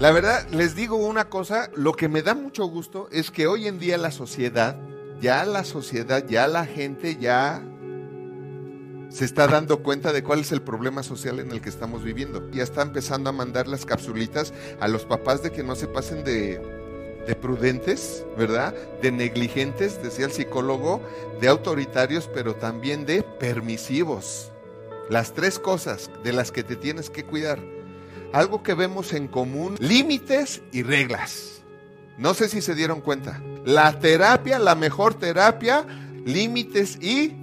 La verdad, les digo una cosa, lo que me da mucho gusto es que hoy en día la sociedad, ya la sociedad, ya la gente ya se está dando cuenta de cuál es el problema social en el que estamos viviendo. Ya está empezando a mandar las capsulitas a los papás de que no se pasen de, de prudentes, ¿verdad? De negligentes, decía el psicólogo, de autoritarios, pero también de permisivos. Las tres cosas de las que te tienes que cuidar. Algo que vemos en común, límites y reglas. No sé si se dieron cuenta. La terapia, la mejor terapia, límites y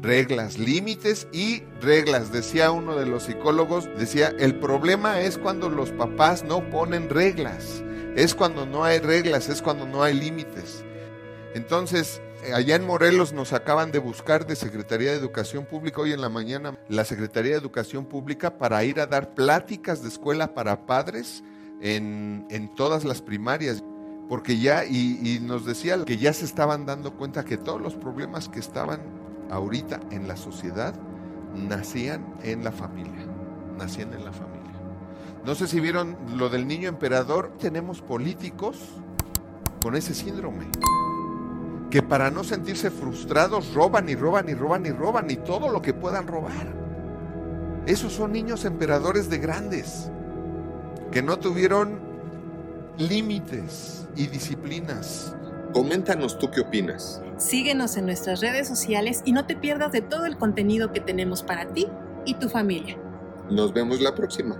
reglas, límites y reglas. Decía uno de los psicólogos, decía, el problema es cuando los papás no ponen reglas. Es cuando no hay reglas, es cuando no hay límites. Entonces, allá en Morelos nos acaban de buscar de Secretaría de Educación Pública hoy en la mañana, la Secretaría de Educación Pública para ir a dar pláticas de escuela para padres en, en todas las primarias. Porque ya, y, nos decía que ya se estaban dando cuenta que todos los problemas que estaban ahorita en la sociedad nacían en la familia, nacían en la familia. No sé si vieron lo del niño emperador, tenemos políticos con ese síndrome, que para no sentirse frustrados roban y roban y roban y roban y todo lo que puedan robar. Esos son niños emperadores de grandes, que no tuvieron límites y disciplinas. Coméntanos tú qué opinas. Síguenos en nuestras redes sociales y no te pierdas de todo el contenido que tenemos para ti y tu familia. Nos vemos la próxima.